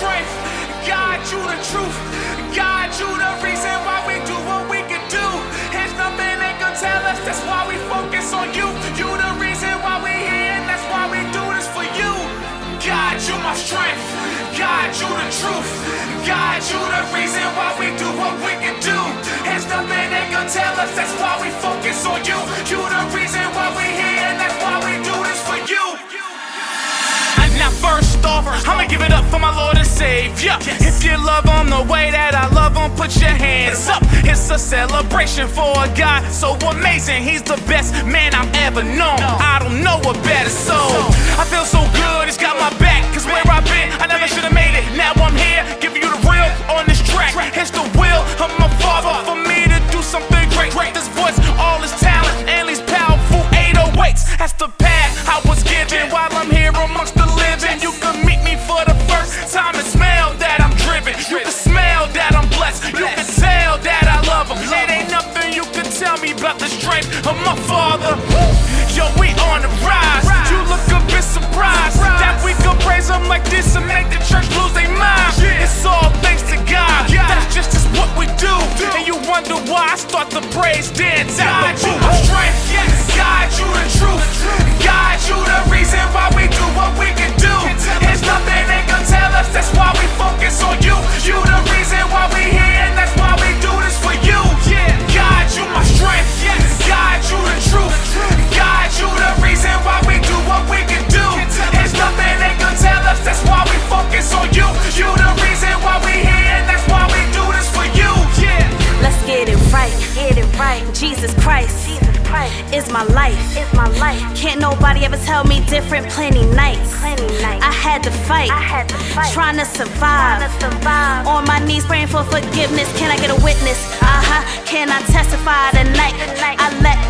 you the truth. God, you the reason why we do what we can do. There's nothing they can tell us, that's why we focus on you. You the reason why we here, and that's why we do this for you. God, you my strength. God, you the truth. God, you the reason why we do what we can do. There's nothing they can tell us, that's why Savior. If you love him the way that I love him, put your hands up. It's a celebration for a God so amazing. He's the best man I've ever known. I don't know a better soul. I feel so good, about the strength of my father. Yo, we on the rise. You look a bit surprised that we can praise him like this and make the church lose their mind. It's all thanks to God. That's just what we do. And you wonder why I start the praise dance. God, get it right. Get it right. Jesus Christ. Jesus Christ is my life. Is my life. Can't nobody ever tell me different. Plenty nights. Plenty nights. I had to fight. I had to fight. Trying to survive. Trying to survive. On my knees praying for forgiveness. Can I get a witness? Uh huh. Can I testify tonight? I go and let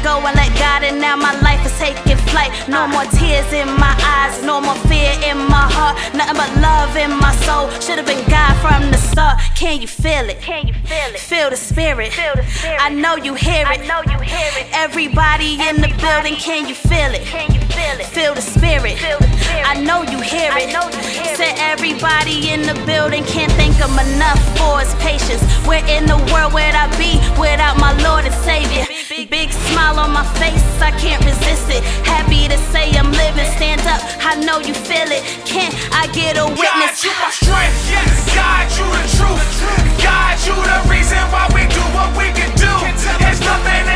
No more tears in my eyes. No more fear in my heart. Nothing but love in my soul. Should have been God from the start. Can you feel it? Can you feel it? Feel the spirit. Feel the spirit. I know you hear it. I know you hear it. Everybody in the building, can you feel it? Can you feel it? Feel the spirit. Feel the spirit. I know you hear it. I know you hear Said everybody in the building can't thank him enough for his patience. Where in the world would I be without my Lord and Savior? Big smile on my face, I can't resist it. Happy to say I'm living. Stand up, I know you feel it. Can't I get a witness? God, you my strength. Yes. God, you the truth. God, you the reason why we do what we can do. There's nothing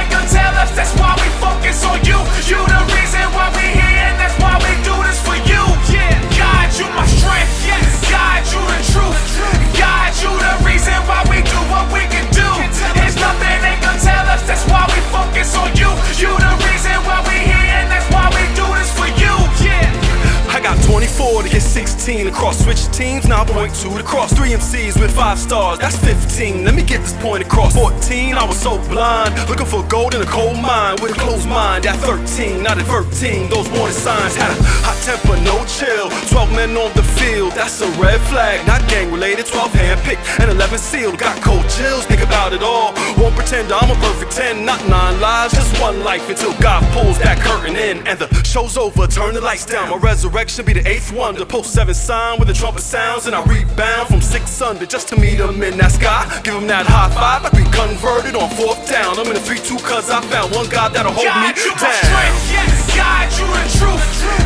15 across. Switch teams, now point two to cross. Three MCs with five stars, that's 15. Let me get this point across. 14, I was so blind, looking for gold in a coal mine with a closed mind. At 13, not at 13, those warning signs had a hot temper, no chill. 12 men on the field, that's a red flag. Not gang related, 12 hand picked and 11 sealed. Got cold chills, think about it all. Won't pretend I'm a perfect 10, not nine lives, just one life until God pulls that curtain in. And the show's over, turn the lights down. My resurrection be the eighth wonder. The Post seven sign with the trumpet sounds, and I rebound from six under just to meet him in that sky. Give him that high five like we converted on fourth down. I'm in a 3 2 cause I found one God that'll hold God, me you my down. strength. God, you the truth.